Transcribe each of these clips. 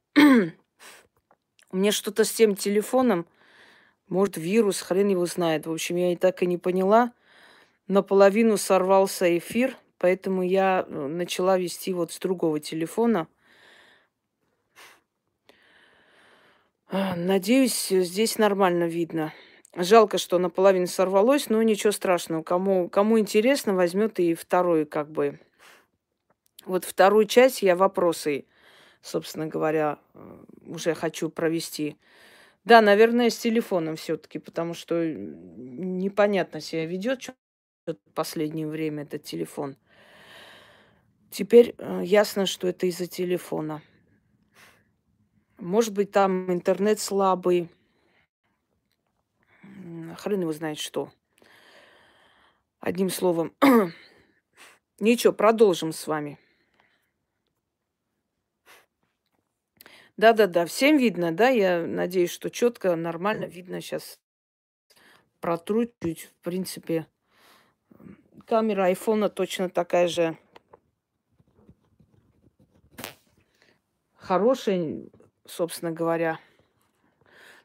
У меня что-то с тем телефоном, может, вирус, хрен его знает. В общем, я и так и не поняла. Наполовину сорвался эфир, поэтому я э, начала вести вот с другого телефона. А, надеюсь, здесь нормально видно. Жалко, что наполовину сорвалось, но ничего страшного. Кому, кому интересно, возьмет и второй, как бы. Вот вторую часть я вопросы, собственно говоря, э, уже хочу провести. Да, наверное, с телефоном все-таки, потому что непонятно себя ведет что-то в последнее время этот телефон. Теперь э, ясно, что это из-за телефона. Может быть, там интернет слабый. Хрен его знает что. Одним словом. Ничего, продолжим с вами. Да-да-да, всем видно, да? Я надеюсь, что четко, нормально видно. Сейчас протру чуть, в принципе. Камера айфона точно такая же хорошая, собственно говоря.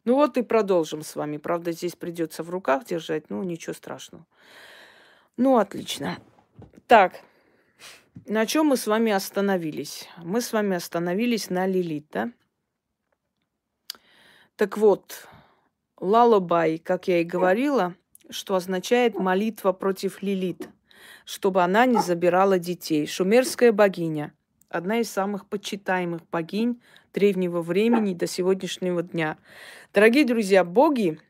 Ну вот и продолжим с вами. Правда, здесь придется в руках держать, ну ничего страшного. Ну, отлично. Так, на чем мы с вами остановились? Мы с вами остановились на Лилит, да? Так вот, лалабай, как я и говорила, что означает молитва против Лилит, чтобы она не забирала детей. Шумерская богиня, одна из самых почитаемых богинь древнего времени до сегодняшнего дня. Дорогие друзья, боги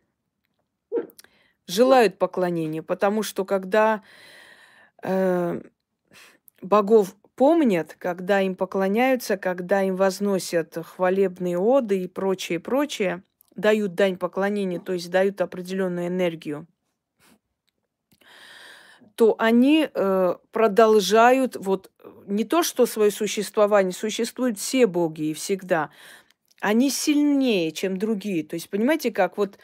желают поклонения, потому что когда э, богов помнят, когда им поклоняются, когда им возносят хвалебные оды и прочее, прочее, дают дань поклонения, то есть дают определенную энергию, то они э, продолжают вот не то, что свое существование, существуют все боги и всегда, они сильнее, чем другие. То есть, понимаете, как вот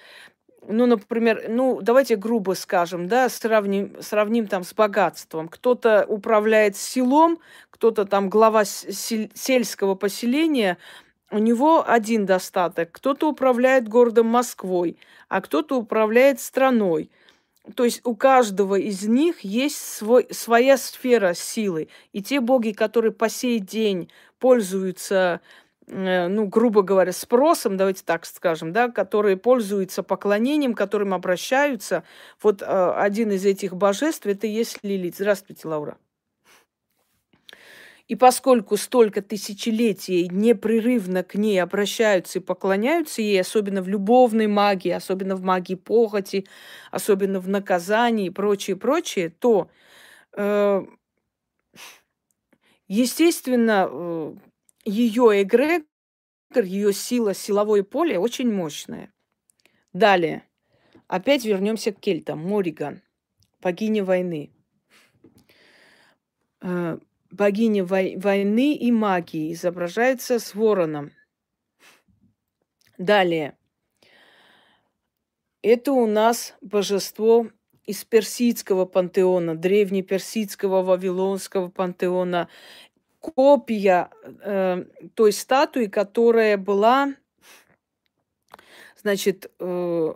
ну, например, ну, давайте грубо скажем, да, сравним, сравним там с богатством. Кто-то управляет селом, кто-то там глава сельского поселения, у него один достаток. Кто-то управляет городом Москвой, а кто-то управляет страной. То есть у каждого из них есть свой, своя сфера силы. И те боги, которые по сей день пользуются ну, грубо говоря, спросом, давайте так скажем, да, которые пользуются поклонением, которым обращаются. Вот э, один из этих божеств это есть Лилит. Здравствуйте, Лаура. И поскольку столько тысячелетий непрерывно к ней обращаются и поклоняются ей, особенно в любовной магии, особенно в магии похоти, особенно в наказании и прочее, прочее, то, э, естественно, э, ее эгрегор, ее сила, силовое поле очень мощное. Далее. Опять вернемся к кельтам. Мориган, богиня войны. Э, богиня войны и магии изображается с вороном. Далее. Это у нас божество из персидского пантеона, древнеперсидского вавилонского пантеона копия э, той статуи, которая была, значит, э,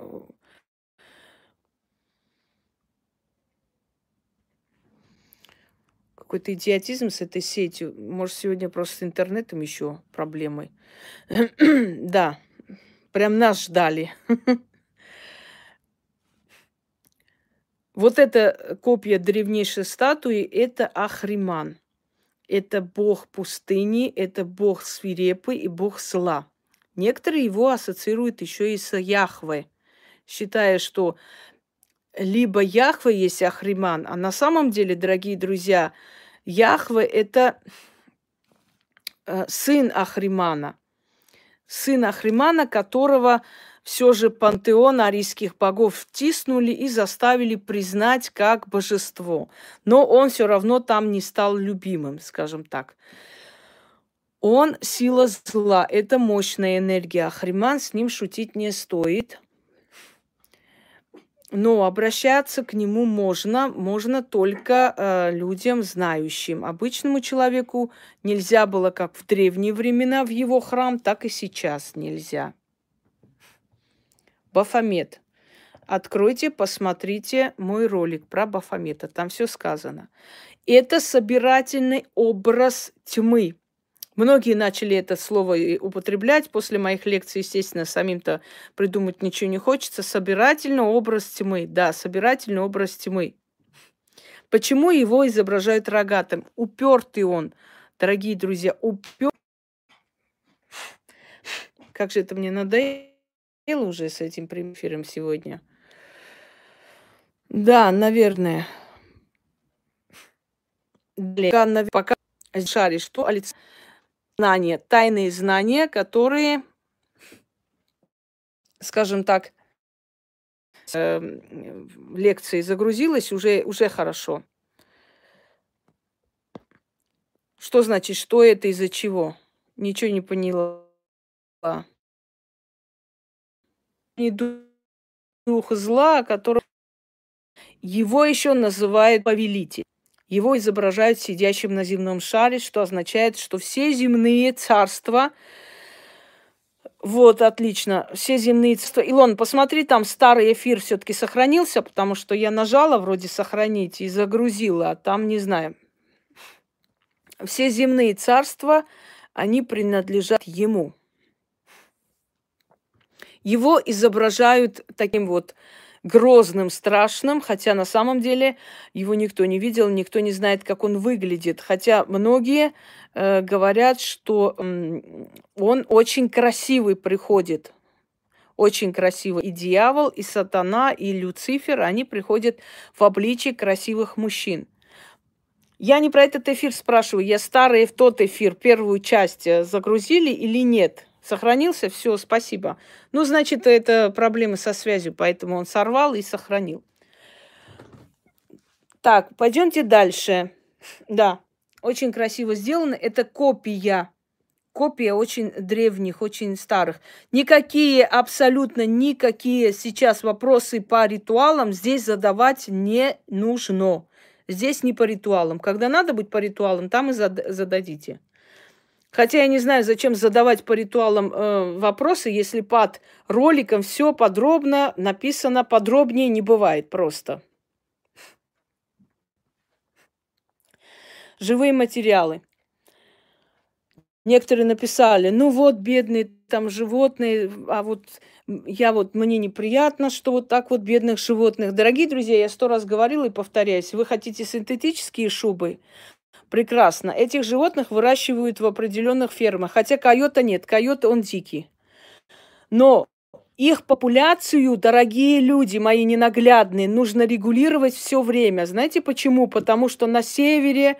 какой-то идиотизм с этой сетью. Может, сегодня просто с интернетом еще проблемы. да, прям нас ждали. Вот эта копия древнейшей статуи – это Ахриман – это бог пустыни, это бог свирепый и бог зла. Некоторые его ассоциируют еще и с Яхве, считая, что либо Яхве есть Ахриман, а на самом деле, дорогие друзья, Яхве – это э, сын Ахримана. Сын Ахримана, которого все же пантеон арийских богов втиснули и заставили признать как божество. Но он все равно там не стал любимым, скажем так. Он сила зла, это мощная энергия. Ахриман с ним шутить не стоит. но обращаться к нему можно, можно только э, людям знающим. Обычному человеку нельзя было как в древние времена в его храм, так и сейчас нельзя. Бафомет. Откройте, посмотрите мой ролик про Бафомета. Там все сказано. Это собирательный образ тьмы. Многие начали это слово употреблять после моих лекций, естественно, самим-то придумать ничего не хочется. Собирательный образ тьмы. Да, собирательный образ тьмы. Почему его изображают рогатым? Упертый он, дорогие друзья, упер. Как же это мне надоело уже с этим эфиром сегодня. Да, наверное. Пока шаришь, что олицетворяет знания, тайные знания, которые, скажем так, э, лекции загрузилась, уже, уже хорошо. Что значит, что это из-за чего? Ничего не поняла. Дух зла, который его еще называют повелитель. Его изображают сидящим на земном шаре, что означает, что все земные царства, вот, отлично. Все земные царства. Илон, посмотри, там старый эфир все-таки сохранился, потому что я нажала вроде сохранить и загрузила, а там не знаю. Все земные царства, они принадлежат ему. Его изображают таким вот грозным, страшным, хотя на самом деле его никто не видел, никто не знает, как он выглядит. Хотя многие э, говорят, что э, он очень красивый приходит. Очень красивый. И дьявол, и сатана, и Люцифер, они приходят в обличии красивых мужчин. Я не про этот эфир спрашиваю, я старый в тот эфир, первую часть э, загрузили или нет? Сохранился? Все, спасибо. Ну, значит, это проблемы со связью, поэтому он сорвал и сохранил. Так, пойдемте дальше. Да, очень красиво сделано. Это копия. Копия очень древних, очень старых. Никакие, абсолютно никакие сейчас вопросы по ритуалам здесь задавать не нужно. Здесь не по ритуалам. Когда надо быть по ритуалам, там и зададите. Хотя я не знаю, зачем задавать по ритуалам э, вопросы, если под роликом все подробно написано, подробнее не бывает просто. Живые материалы. Некоторые написали, ну вот, бедные там животные, а вот я вот, мне неприятно, что вот так вот бедных животных. Дорогие друзья, я сто раз говорила и повторяюсь, вы хотите синтетические шубы, Прекрасно. Этих животных выращивают в определенных фермах. Хотя койота нет. Койота он дикий. Но их популяцию, дорогие люди, мои ненаглядные, нужно регулировать все время. Знаете почему? Потому что на севере,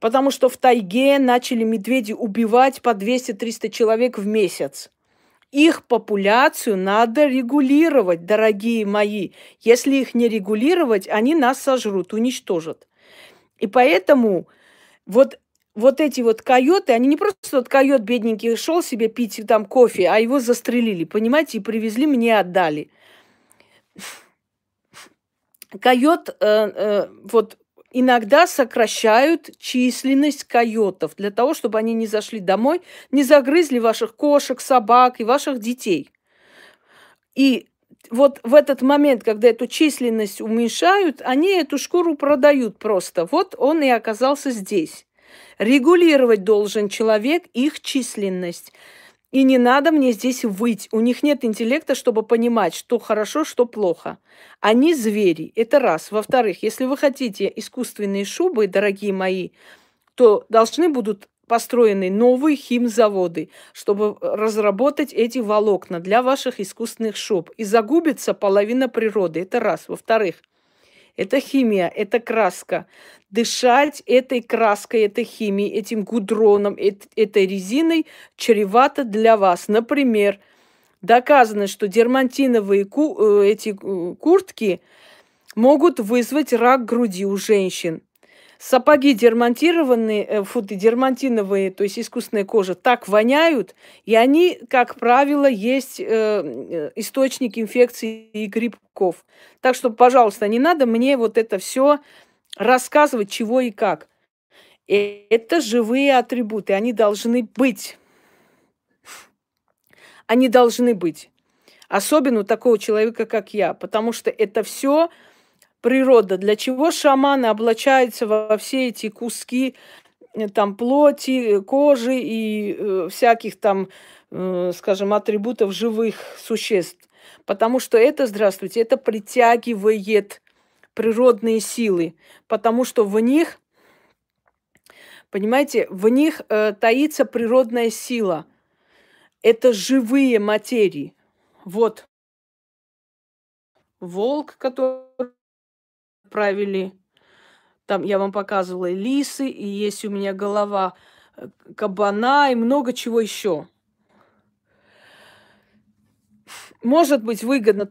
потому что в тайге начали медведи убивать по 200-300 человек в месяц. Их популяцию надо регулировать, дорогие мои. Если их не регулировать, они нас сожрут, уничтожат. И поэтому вот вот эти вот койоты, они не просто вот койот бедненький шел себе пить там кофе, а его застрелили, понимаете, и привезли, мне отдали. Койот, э, э, вот иногда сокращают численность койотов для того, чтобы они не зашли домой, не загрызли ваших кошек, собак и ваших детей. И вот в этот момент, когда эту численность уменьшают, они эту шкуру продают просто. Вот он и оказался здесь. Регулировать должен человек их численность. И не надо мне здесь выть. У них нет интеллекта, чтобы понимать, что хорошо, что плохо. Они звери. Это раз. Во-вторых, если вы хотите искусственные шубы, дорогие мои, то должны будут построены новые химзаводы, чтобы разработать эти волокна для ваших искусственных шуб. И загубится половина природы. Это раз. Во-вторых, это химия, это краска. Дышать этой краской, этой химией, этим гудроном, этой резиной чревато для вас. Например, доказано, что дермантиновые ку- э, эти э, куртки могут вызвать рак груди у женщин. Сапоги дермантированные, э, фу, дермантиновые, то есть искусственная кожа, так воняют, и они, как правило, есть э, э, источник инфекций и грибков. Так что, пожалуйста, не надо мне вот это все рассказывать, чего и как. Это живые атрибуты, они должны быть. Они должны быть. Особенно у такого человека, как я, потому что это все природа. Для чего шаманы облачаются во все эти куски э, там плоти, кожи и э, всяких там, э, скажем, атрибутов живых существ? Потому что это, здравствуйте, это притягивает природные силы, потому что в них, понимаете, в них э, таится природная сила. Это живые материи. Вот волк, который отправили. Там я вам показывала лисы, и есть у меня голова э, кабана и много чего еще. Может быть выгодно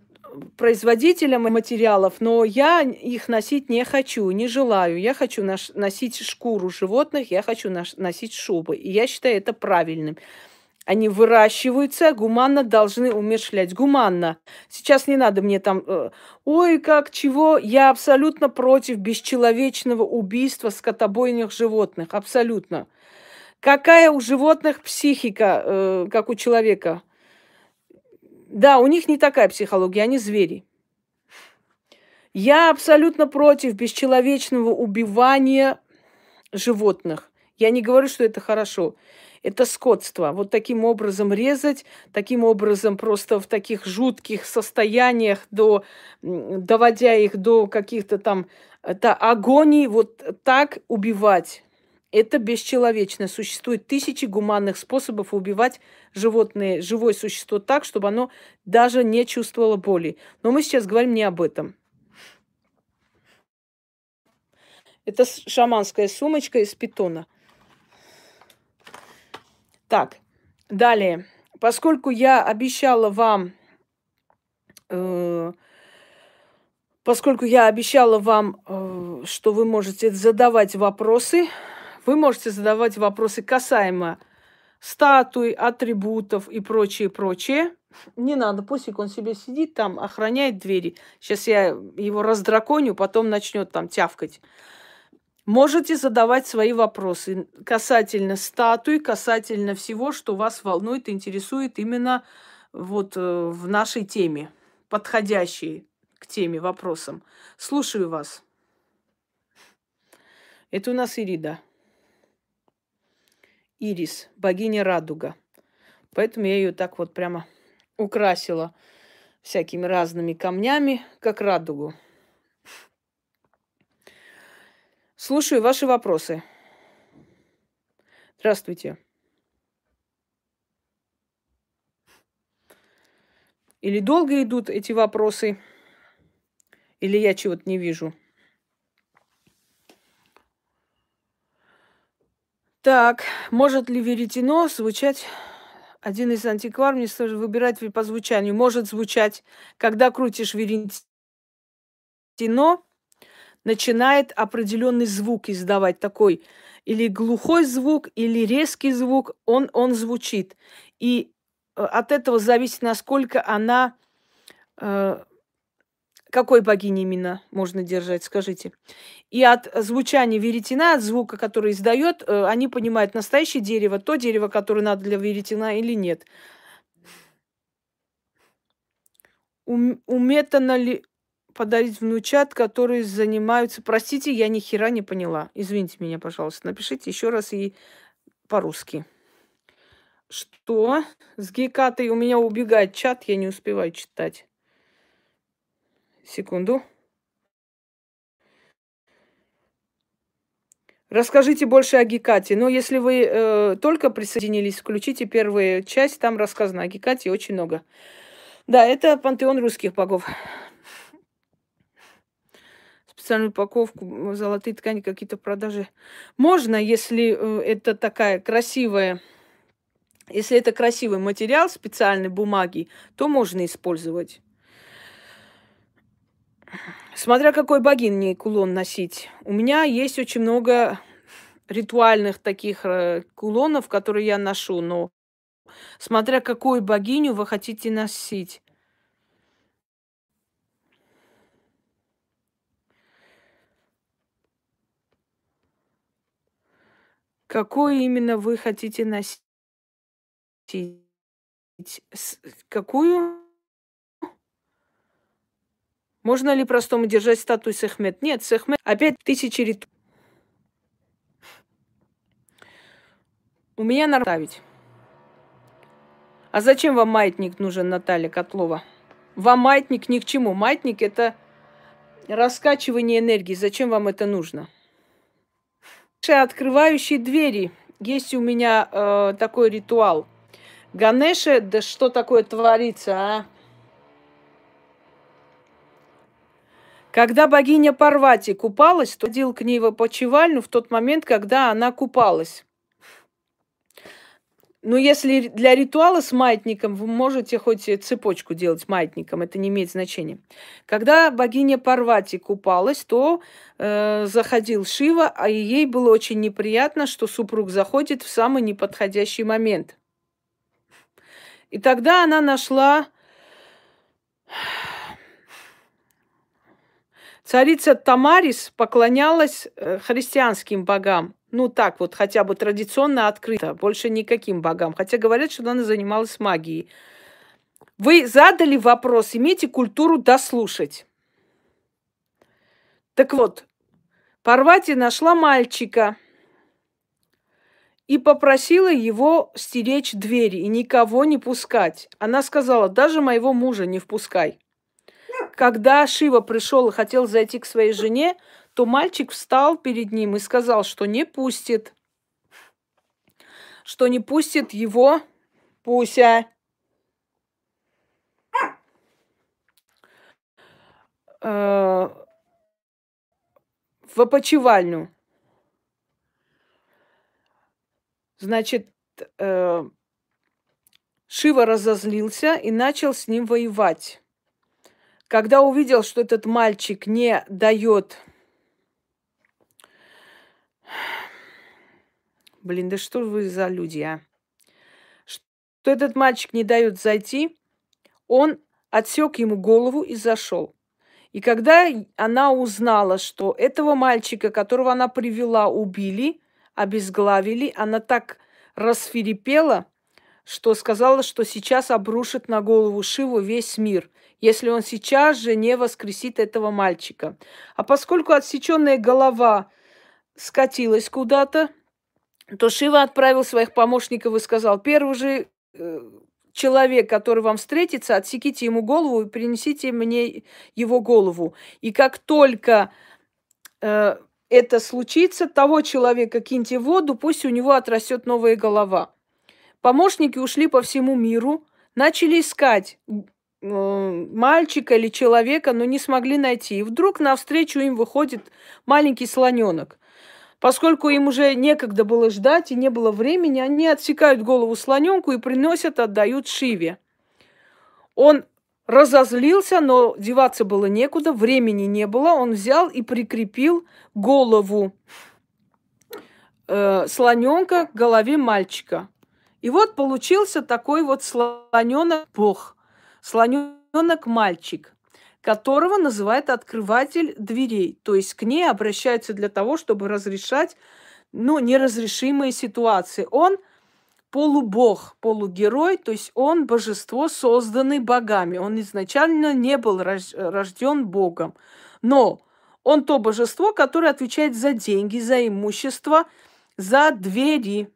производителям материалов, но я их носить не хочу, не желаю. Я хочу носить шкуру животных, я хочу носить шубы. И я считаю это правильным. Они выращиваются, гуманно должны умершлять. Гуманно. Сейчас не надо мне там, э, ой, как, чего. Я абсолютно против бесчеловечного убийства скотобойных животных. Абсолютно. Какая у животных психика, э, как у человека? Да, у них не такая психология, они звери. Я абсолютно против бесчеловечного убивания животных. Я не говорю, что это хорошо это скотство. Вот таким образом резать, таким образом просто в таких жутких состояниях, до, доводя их до каких-то там это агоний, вот так убивать. Это бесчеловечно. Существует тысячи гуманных способов убивать животное, живое существо так, чтобы оно даже не чувствовало боли. Но мы сейчас говорим не об этом. Это шаманская сумочка из питона. Так, далее. Поскольку я обещала вам, э, поскольку я обещала вам, э, что вы можете задавать вопросы, вы можете задавать вопросы касаемо статуй, атрибутов и прочее, прочее. Не надо, пусть он себе сидит там, охраняет двери. Сейчас я его раздраконю, потом начнет там тявкать. Можете задавать свои вопросы касательно статуи, касательно всего, что вас волнует, интересует именно вот э, в нашей теме, подходящие к теме вопросам. Слушаю вас. Это у нас Ирида. Ирис, богиня радуга. Поэтому я ее так вот прямо украсила всякими разными камнями, как радугу. Слушаю ваши вопросы. Здравствуйте. Или долго идут эти вопросы, или я чего-то не вижу. Так, может ли веретено звучать? Один из антиквар мне тоже выбирать по звучанию. Может звучать, когда крутишь веретено, начинает определенный звук издавать, такой или глухой звук, или резкий звук, он, он звучит. И э, от этого зависит, насколько она... Э, какой богини именно можно держать, скажите. И от звучания веретена, от звука, который издает, э, они понимают, настоящее дерево, то дерево, которое надо для веретена или нет. Уметано ли подарить внучат, которые занимаются... Простите, я ни хера не поняла. Извините меня, пожалуйста. Напишите еще раз и по-русски. Что? С гекатой у меня убегает чат, я не успеваю читать. Секунду. Расскажите больше о Гекате. Но если вы э, только присоединились, включите первую часть, там рассказано о Гекате очень много. Да, это пантеон русских богов специальную упаковку, золотые ткани, какие-то продажи. Можно, если э, это такая красивая, если это красивый материал специальной бумаги, то можно использовать. Смотря какой богине кулон носить. У меня есть очень много ритуальных таких э, кулонов, которые я ношу, но смотря какую богиню вы хотите носить. Какую именно вы хотите носить? Какую? Можно ли простому держать статую Сехмет? Нет, Сехмет опять тысячи ритуалов. У меня наставить. А зачем вам маятник нужен, Наталья Котлова? Вам маятник ни к чему. Маятник – это раскачивание энергии. Зачем вам это нужно? Открывающие двери. Есть у меня э, такой ритуал. Ганеша, да что такое творится, а? Когда богиня Парвати купалась, то ходил к ней в опочивальню в тот момент, когда она купалась. Ну, если для ритуала с маятником вы можете хоть цепочку делать маятником, это не имеет значения. Когда богиня Парвати купалась, то э, заходил Шива, а ей было очень неприятно, что супруг заходит в самый неподходящий момент. И тогда она нашла Царица Тамарис поклонялась э, христианским богам. Ну так вот, хотя бы традиционно открыто, больше никаким богам. Хотя говорят, что она занималась магией. Вы задали вопрос, имейте культуру дослушать. Так вот, Парвати нашла мальчика и попросила его стеречь двери и никого не пускать. Она сказала, даже моего мужа не впускай когда Шива пришел и хотел зайти к своей жене, то мальчик встал перед ним и сказал, что не пустит, что не пустит его Пуся. Э, в опочивальню. Значит, э, Шива разозлился и начал с ним воевать. Когда увидел, что этот мальчик не дает... Блин, да что вы за люди, а? Что этот мальчик не дает зайти, он отсек ему голову и зашел. И когда она узнала, что этого мальчика, которого она привела, убили, обезглавили, она так расферепела, что сказала, что сейчас обрушит на голову Шиву весь мир – если он сейчас же не воскресит этого мальчика. А поскольку отсеченная голова скатилась куда-то, то Шива отправил своих помощников и сказал, первый же э, человек, который вам встретится, отсеките ему голову и принесите мне его голову. И как только э, это случится, того человека киньте в воду, пусть у него отрастет новая голова. Помощники ушли по всему миру, начали искать Э, мальчика или человека, но не смогли найти. И вдруг навстречу им выходит маленький слоненок. Поскольку им уже некогда было ждать и не было времени, они отсекают голову слоненку и приносят, отдают Шиве. Он разозлился, но деваться было некуда, времени не было. Он взял и прикрепил голову э, слоненка к голове мальчика. И вот получился такой вот слоненок бог слоненок-мальчик, которого называют открыватель дверей. То есть к ней обращаются для того, чтобы разрешать ну, неразрешимые ситуации. Он полубог, полугерой, то есть он божество, созданный богами. Он изначально не был рожден богом. Но он то божество, которое отвечает за деньги, за имущество, за двери,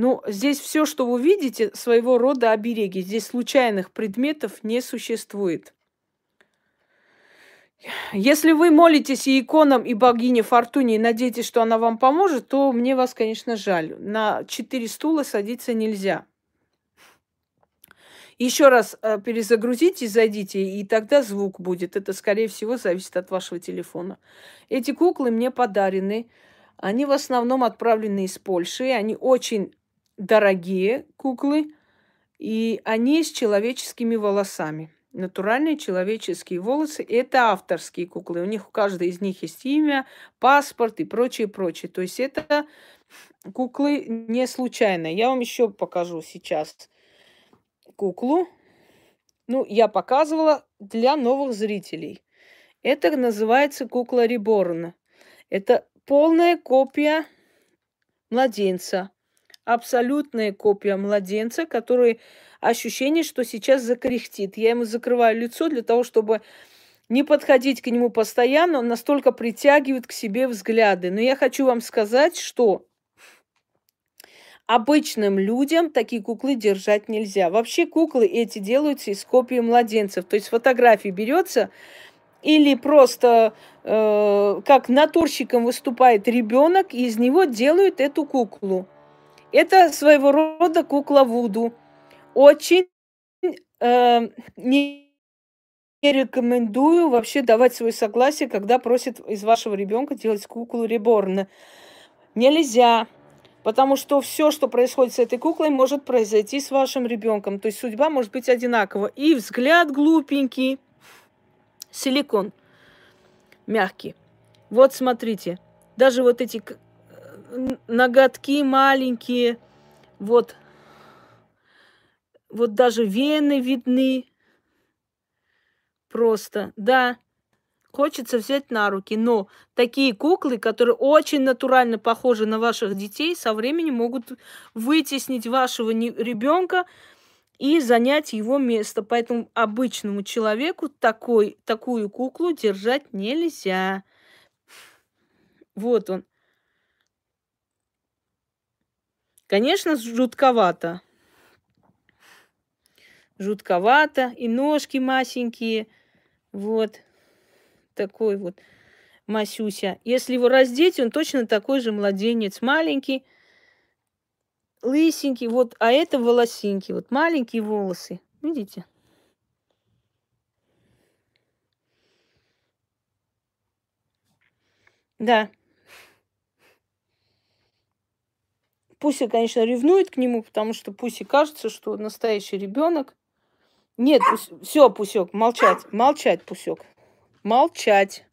Ну, здесь все, что вы видите, своего рода обереги. Здесь случайных предметов не существует. Если вы молитесь и иконам, и богине Фортуне, и надеетесь, что она вам поможет, то мне вас, конечно, жаль. На четыре стула садиться нельзя. Еще раз э, перезагрузите, зайдите, и тогда звук будет. Это, скорее всего, зависит от вашего телефона. Эти куклы мне подарены. Они в основном отправлены из Польши. Они очень дорогие куклы, и они с человеческими волосами. натуральные человеческие волосы. Это авторские куклы. У них у каждой из них есть имя, паспорт и прочее, прочее. То есть это куклы не случайно. Я вам еще покажу сейчас куклу. Ну, я показывала для новых зрителей. Это называется кукла Реборн. Это полная копия младенца. Абсолютная копия младенца, который ощущение, что сейчас закряхтит. Я ему закрываю лицо для того, чтобы не подходить к нему постоянно, он настолько притягивает к себе взгляды. Но я хочу вам сказать, что обычным людям такие куклы держать нельзя. Вообще куклы эти делаются из копии младенцев. То есть фотографии берется или просто э, как натурщиком выступает ребенок, и из него делают эту куклу. Это своего рода кукла Вуду. Очень э, не рекомендую вообще давать свое согласие, когда просят из вашего ребенка делать куклу реборна. Нельзя. Потому что все, что происходит с этой куклой, может произойти с вашим ребенком. То есть судьба может быть одинакова. И взгляд глупенький, силикон мягкий. Вот смотрите, даже вот эти ноготки маленькие, вот, вот даже вены видны. Просто, да, хочется взять на руки. Но такие куклы, которые очень натурально похожи на ваших детей, со временем могут вытеснить вашего ребенка и занять его место. Поэтому обычному человеку такой, такую куклу держать нельзя. Вот он. Конечно, жутковато. Жутковато. И ножки масенькие. Вот такой вот Масюся. Если его раздеть, он точно такой же младенец, маленький, лысенький, вот, а это волосинки, вот маленькие волосы, видите? Да. Пуся, конечно, ревнует к нему, потому что Пусе кажется, что настоящий ребенок. Нет, все, Пусек, молчать, молчать, Пусек молчать.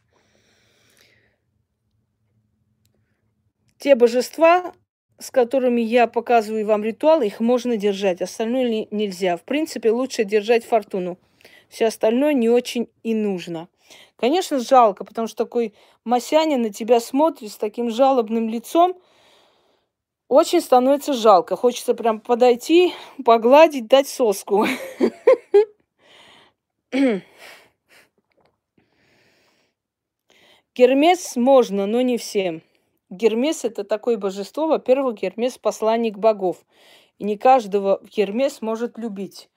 Те божества, с которыми я показываю вам ритуалы, их можно держать, остальное нельзя. В принципе, лучше держать фортуну. Все остальное не очень и нужно. Конечно, жалко, потому что такой Масяня на тебя смотрит с таким жалобным лицом. Очень становится жалко. Хочется прям подойти, погладить, дать соску. Гермес можно, но не всем. Гермес – это такое божество. Во-первых, Гермес – посланник богов. И не каждого Гермес может любить.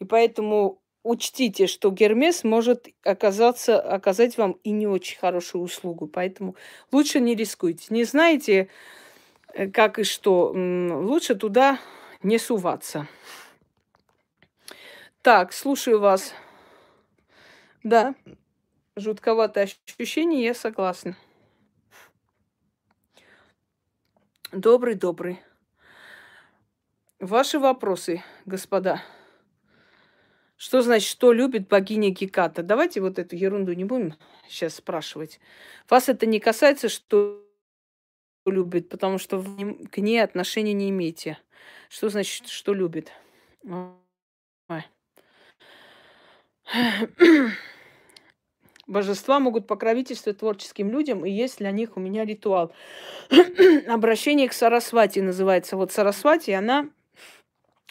И поэтому учтите, что Гермес может оказаться, оказать вам и не очень хорошую услугу. Поэтому лучше не рискуйте. Не знаете, как и что, лучше туда не суваться. Так, слушаю вас. Да жутковатое ощущение, я согласна. Добрый, добрый. Ваши вопросы, господа. Что значит, что любит богиня Геката? Давайте вот эту ерунду не будем сейчас спрашивать. Вас это не касается, что любит, потому что к ней отношения не имеете. Что значит, что любит? Божества могут покровительствовать творческим людям, и есть для них у меня ритуал. Обращение к Сарасвати называется. Вот Сарасвати, она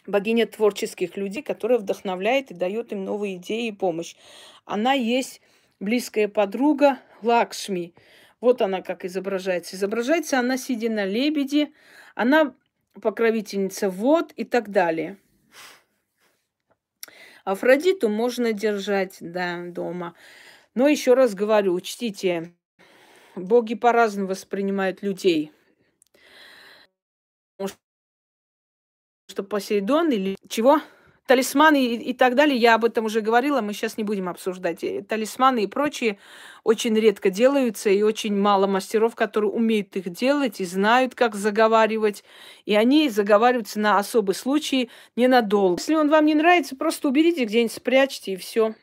богиня творческих людей, которая вдохновляет и дает им новые идеи и помощь. Она есть близкая подруга Лакшми. Вот она как изображается. Изображается она, сидя на лебеде, она покровительница вод и так далее. Афродиту можно держать да, дома. Но еще раз говорю, учтите, боги по-разному воспринимают людей. Что Посейдон или чего? Талисманы и, и так далее, я об этом уже говорила, мы сейчас не будем обсуждать. Э, талисманы и прочие очень редко делаются, и очень мало мастеров, которые умеют их делать и знают, как заговаривать. И они заговариваются на особый случай ненадолго. Если он вам не нравится, просто уберите где-нибудь, спрячьте, и все.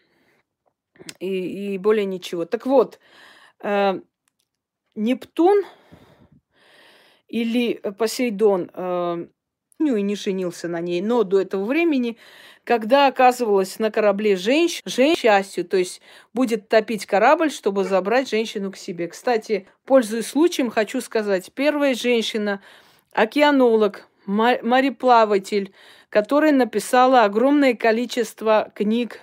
И, и более ничего. Так вот, э, Нептун или Посейдон э, ну и не женился на ней. Но до этого времени, когда оказывалась на корабле женщина, жен счастью, то есть будет топить корабль, чтобы забрать женщину к себе. Кстати, пользуясь случаем, хочу сказать, первая женщина, океанолог, мореплаватель, которая написала огромное количество книг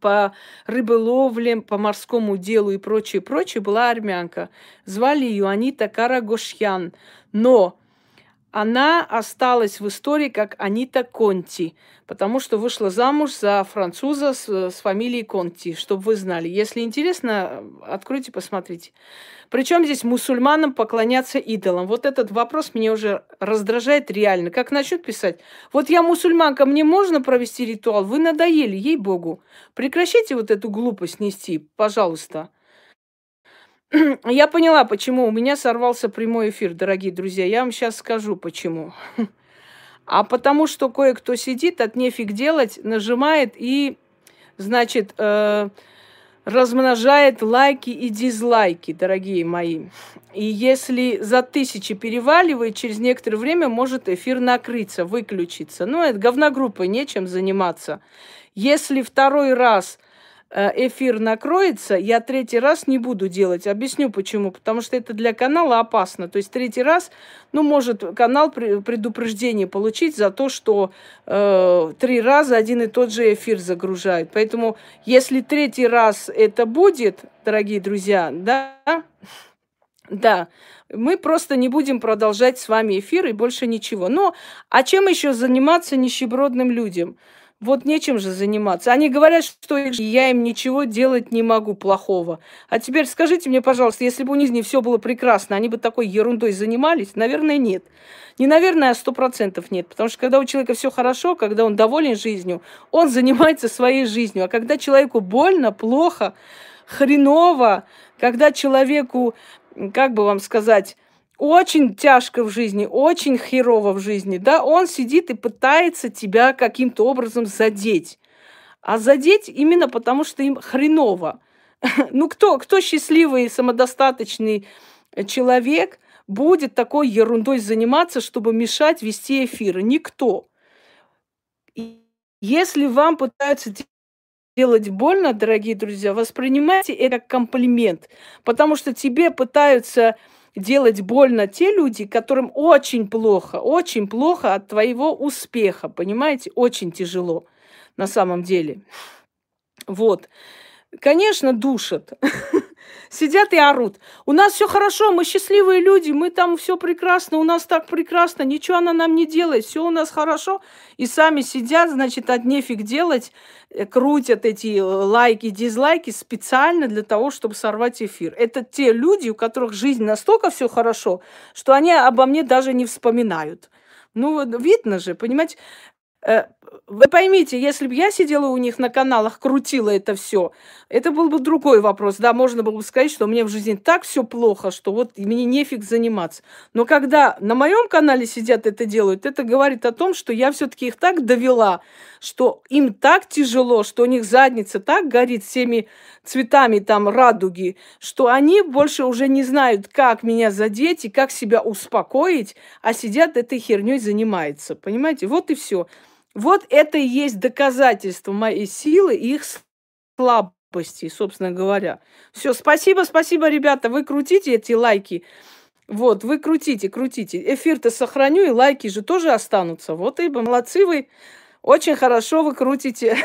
по рыболовле, по морскому делу и прочее, прочее, была армянка. Звали ее Анита Карагошьян. Но она осталась в истории как Анита Конти, потому что вышла замуж за француза с, с фамилией Конти, чтобы вы знали. Если интересно, откройте, посмотрите. Причем здесь мусульманам поклоняться идолам? Вот этот вопрос меня уже раздражает реально. Как начнут писать, вот я мусульманка, мне можно провести ритуал? Вы надоели, ей-богу. Прекращайте вот эту глупость нести, пожалуйста. Я поняла, почему у меня сорвался прямой эфир, дорогие друзья. Я вам сейчас скажу, почему. А потому что кое-кто сидит, от нефиг делать, нажимает и, значит, э, размножает лайки и дизлайки, дорогие мои. И если за тысячи переваливает, через некоторое время может эфир накрыться, выключиться. Ну, это говногруппой, нечем заниматься. Если второй раз эфир накроется, я третий раз не буду делать. Объясню почему. Потому что это для канала опасно. То есть третий раз, ну, может канал предупреждение получить за то, что э, три раза один и тот же эфир загружают. Поэтому, если третий раз это будет, дорогие друзья, да, да, мы просто не будем продолжать с вами эфир и больше ничего. Но, а чем еще заниматься нищебродным людям? Вот нечем же заниматься. Они говорят, что я им ничего делать не могу плохого. А теперь скажите мне, пожалуйста, если бы у них не все было прекрасно, они бы такой ерундой занимались? Наверное, нет. Не наверное, а сто процентов нет. Потому что когда у человека все хорошо, когда он доволен жизнью, он занимается своей жизнью. А когда человеку больно, плохо, хреново, когда человеку, как бы вам сказать, очень тяжко в жизни, очень херово в жизни, да, он сидит и пытается тебя каким-то образом задеть. А задеть именно потому, что им хреново. Ну, кто, кто счастливый, самодостаточный человек будет такой ерундой заниматься, чтобы мешать вести эфиры? Никто. Если вам пытаются делать больно, дорогие друзья, воспринимайте это как комплимент, потому что тебе пытаются делать больно те люди, которым очень плохо, очень плохо от твоего успеха, понимаете? Очень тяжело на самом деле. Вот. Конечно, душат. Сидят и орут. У нас все хорошо, мы счастливые люди, мы там все прекрасно, у нас так прекрасно, ничего она нам не делает, все у нас хорошо. И сами сидят, значит, от нефиг делать, э, крутят эти э, лайки, дизлайки специально для того, чтобы сорвать эфир. Это те люди, у которых жизнь настолько все хорошо, что они обо мне даже не вспоминают. Ну, видно же, понимаете, Э, вы поймите, если бы я сидела у них на каналах, крутила это все, это был бы другой вопрос. Да, можно было бы сказать, что мне в жизни так все плохо, что вот мне нефиг заниматься. Но когда на моем канале сидят это делают, это говорит о том, что я все-таки их так довела, что им так тяжело, что у них задница так горит всеми цветами там радуги, что они больше уже не знают, как меня задеть и как себя успокоить, а сидят этой херней занимаются. Понимаете? Вот и все. Вот это и есть доказательство моей силы и их слабости, собственно говоря. Все, спасибо, спасибо, ребята. Вы крутите эти лайки. Вот, вы крутите, крутите. Эфир-то сохраню, и лайки же тоже останутся. Вот и молодцы вы. Очень хорошо вы крутите.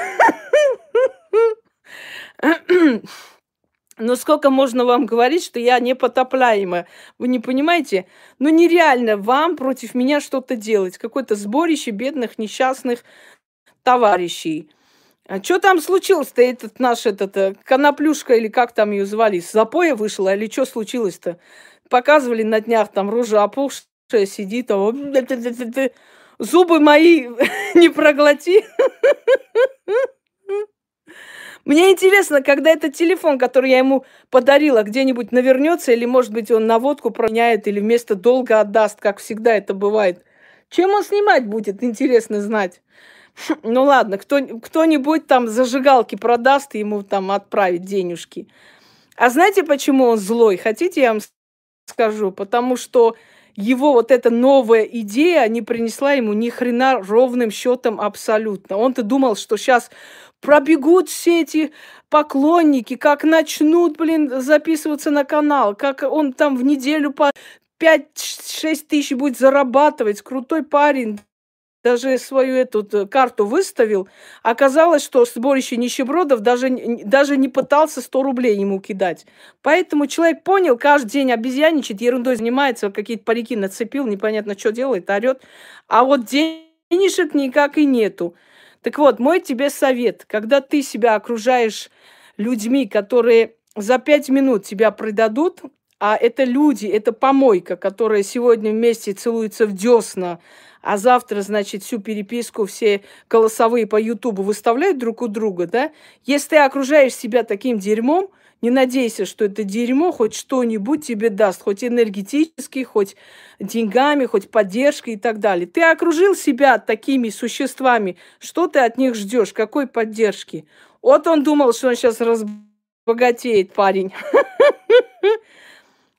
Но сколько можно вам говорить, что я непотопляема? Вы не понимаете? Ну нереально вам против меня что-то делать. Какое-то сборище бедных, несчастных товарищей. А что там случилось-то, этот наш, этот, э, коноплюшка, или как там ее звали, с запоя вышла, или что случилось-то? Показывали на днях, там рожа опухшая сидит, а зубы мои не проглоти. Мне интересно, когда этот телефон, который я ему подарила, где-нибудь навернется, или, может быть, он на водку проняет, или вместо долга отдаст, как всегда это бывает. Чем он снимать будет, интересно знать. Ну ладно, кто, кто-нибудь там зажигалки продаст ему там отправит денежки. А знаете, почему он злой? Хотите, я вам скажу? Потому что его вот эта новая идея не принесла ему ни хрена ровным счетом абсолютно. Он-то думал, что сейчас пробегут все эти поклонники, как начнут, блин, записываться на канал, как он там в неделю по 5-6 тысяч будет зарабатывать, крутой парень, даже свою эту карту выставил, оказалось, что сборище нищебродов даже, даже не пытался 100 рублей ему кидать. Поэтому человек понял, каждый день обезьяничает, ерундой занимается, какие-то парики нацепил, непонятно, что делает, орет. А вот денежек никак и нету. Так вот, мой тебе совет, когда ты себя окружаешь людьми, которые за пять минут тебя предадут, а это люди, это помойка, которая сегодня вместе целуется в десна, а завтра, значит, всю переписку, все голосовые по Ютубу выставляют друг у друга, да? Если ты окружаешь себя таким дерьмом, не надейся, что это дерьмо хоть что-нибудь тебе даст, хоть энергетически, хоть деньгами, хоть поддержкой и так далее. Ты окружил себя такими существами, что ты от них ждешь, какой поддержки? Вот он думал, что он сейчас разбогатеет, парень.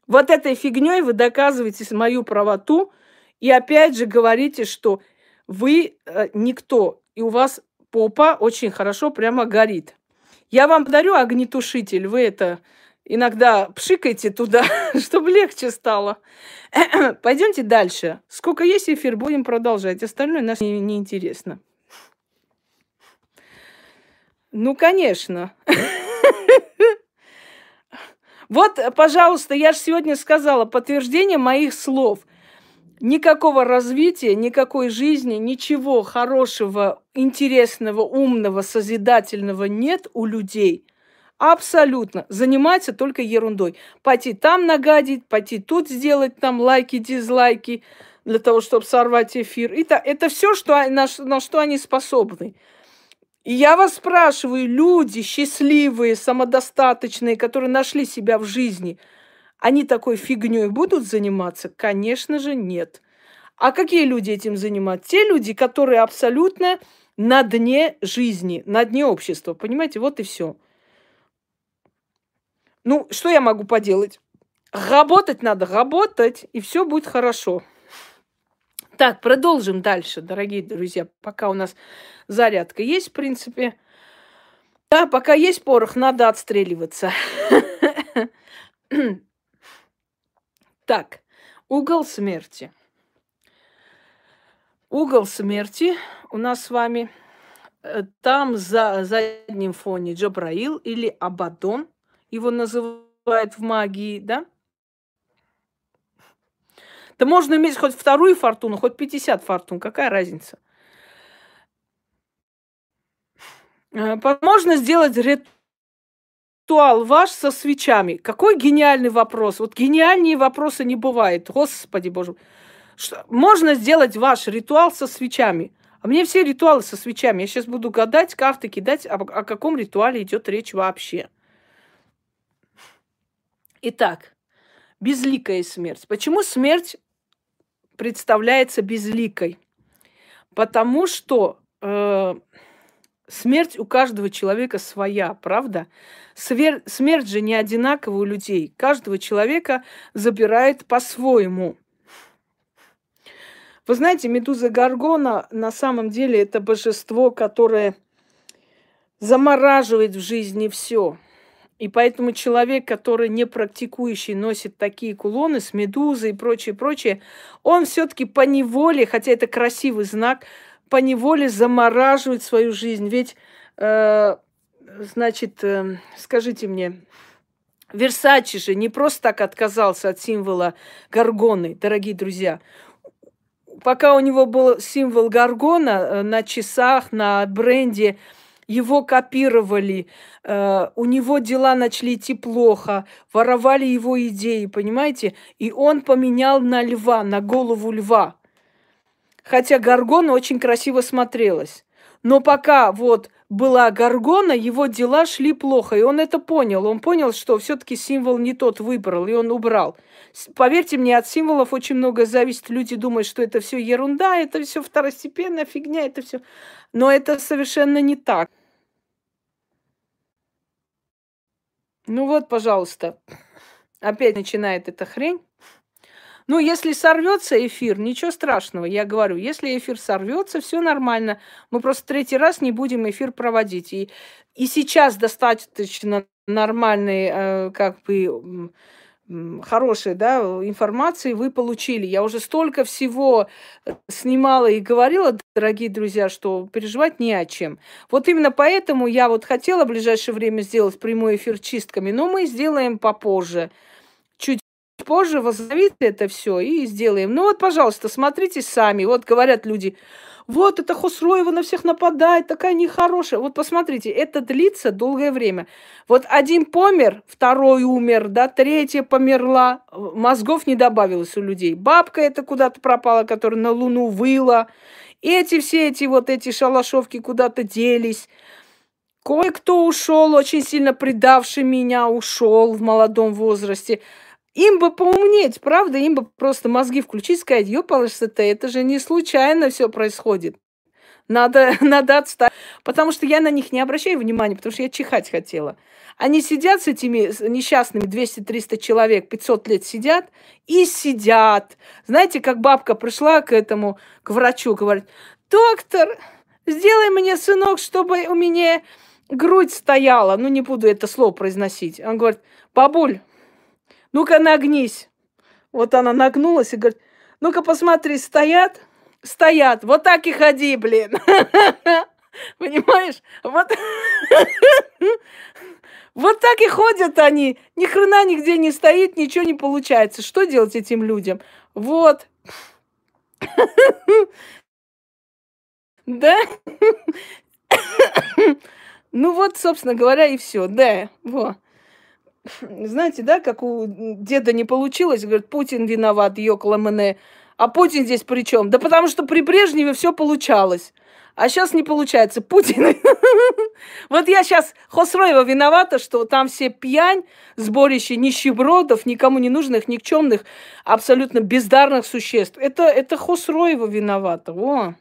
Вот этой фигней вы доказываете мою правоту, и опять же говорите, что вы э, никто, и у вас попа очень хорошо прямо горит. Я вам подарю огнетушитель, вы это иногда пшикайте туда, чтобы легче стало. Пойдемте дальше. Сколько есть эфир, будем продолжать. Остальное нас не, не интересно. Ну, конечно. Вот, пожалуйста, я же сегодня сказала подтверждение моих слов. Никакого развития, никакой жизни, ничего хорошего, интересного, умного, созидательного нет у людей. Абсолютно. Занимается только ерундой. Пойти там нагадить, пойти тут сделать там лайки, дизлайки для того, чтобы сорвать эфир. Это, это все, что, на, на что они способны. И я вас спрашиваю, люди счастливые, самодостаточные, которые нашли себя в жизни – они такой фигней будут заниматься? Конечно же, нет. А какие люди этим занимаются? Те люди, которые абсолютно на дне жизни, на дне общества. Понимаете, вот и все. Ну, что я могу поделать? Работать надо, работать, и все будет хорошо. Так, продолжим дальше, дорогие друзья, пока у нас зарядка есть, в принципе. Да, пока есть порох, надо отстреливаться. Так, угол смерти. Угол смерти у нас с вами. Э, там за задним фоне Джабраил или Абадон, его называют в магии, да? Да можно иметь хоть вторую фортуну, хоть 50 фортун, какая разница? Э, можно сделать ритуал ритуал ваш со свечами. Какой гениальный вопрос. Вот гениальнее вопроса не бывает. Господи боже. Что, можно сделать ваш ритуал со свечами. А мне все ритуалы со свечами. Я сейчас буду гадать, карты кидать, о, о каком ритуале идет речь вообще. Итак, безликая смерть. Почему смерть представляется безликой? Потому что э, смерть у каждого человека своя, правда? Свер... Смерть же не одинакова у людей. Каждого человека забирает по-своему. Вы знаете, Медуза Гаргона на самом деле это божество, которое замораживает в жизни все. И поэтому человек, который не практикующий, носит такие кулоны с медузой и прочее, прочее, он все-таки по неволе, хотя это красивый знак, по неволе замораживает свою жизнь. Ведь э, значит, э, скажите мне, Версачи же не просто так отказался от символа Гаргоны, дорогие друзья. Пока у него был символ Гаргона э, на часах, на бренде, его копировали, э, у него дела начали идти плохо, воровали его идеи, понимаете? И он поменял на льва, на голову льва. Хотя Гаргона очень красиво смотрелась. Но пока вот была Гаргона, его дела шли плохо, и он это понял. Он понял, что все-таки символ не тот выбрал, и он убрал. Поверьте мне, от символов очень много зависит. Люди думают, что это все ерунда, это все второстепенная фигня, это все. Но это совершенно не так. Ну вот, пожалуйста, опять начинает эта хрень. Ну, если сорвется эфир, ничего страшного, я говорю, если эфир сорвется, все нормально. Мы просто третий раз не будем эфир проводить. И, и сейчас достаточно нормальной, э, как бы, хорошей да, информации вы получили. Я уже столько всего э, снимала и говорила, дорогие друзья, что переживать не о чем. Вот именно поэтому я вот хотела в ближайшее время сделать прямой эфир чистками, но мы сделаем попозже позже возобновите это все и сделаем. Ну вот, пожалуйста, смотрите сами. Вот говорят люди, вот это Хосроева на всех нападает, такая нехорошая. Вот посмотрите, это длится долгое время. Вот один помер, второй умер, да, третья померла, мозгов не добавилось у людей. Бабка это куда-то пропала, которая на Луну выла. Эти все эти вот эти шалашовки куда-то делись. Кое-кто ушел, очень сильно предавший меня, ушел в молодом возрасте. Им бы поумнеть, правда? Им бы просто мозги включить, сказать, ёпалось-то, это же не случайно все происходит. Надо, надо отстать. Потому что я на них не обращаю внимания, потому что я чихать хотела. Они сидят с этими несчастными 200-300 человек, 500 лет сидят и сидят. Знаете, как бабка пришла к этому, к врачу, говорит, доктор, сделай мне, сынок, чтобы у меня грудь стояла. Ну, не буду это слово произносить. Он говорит, бабуль, ну-ка нагнись. Вот она нагнулась и говорит, ну-ка посмотри, стоят? Стоят. Вот так и ходи, блин. Понимаешь? Вот... вот так и ходят они. Ни хрена нигде не стоит, ничего не получается. Что делать этим людям? Вот. Да? Ну вот, собственно говоря, и все. Да, вот знаете, да, как у деда не получилось, говорит, Путин виноват, Йокла Мене. А Путин здесь при чем? Да потому что при Брежневе все получалось. А сейчас не получается. Путин... вот я сейчас Хосроева виновата, что там все пьянь, сборище нищебродов, никому не нужных, никчемных, абсолютно бездарных существ. Это, это Хосроева виновата. О.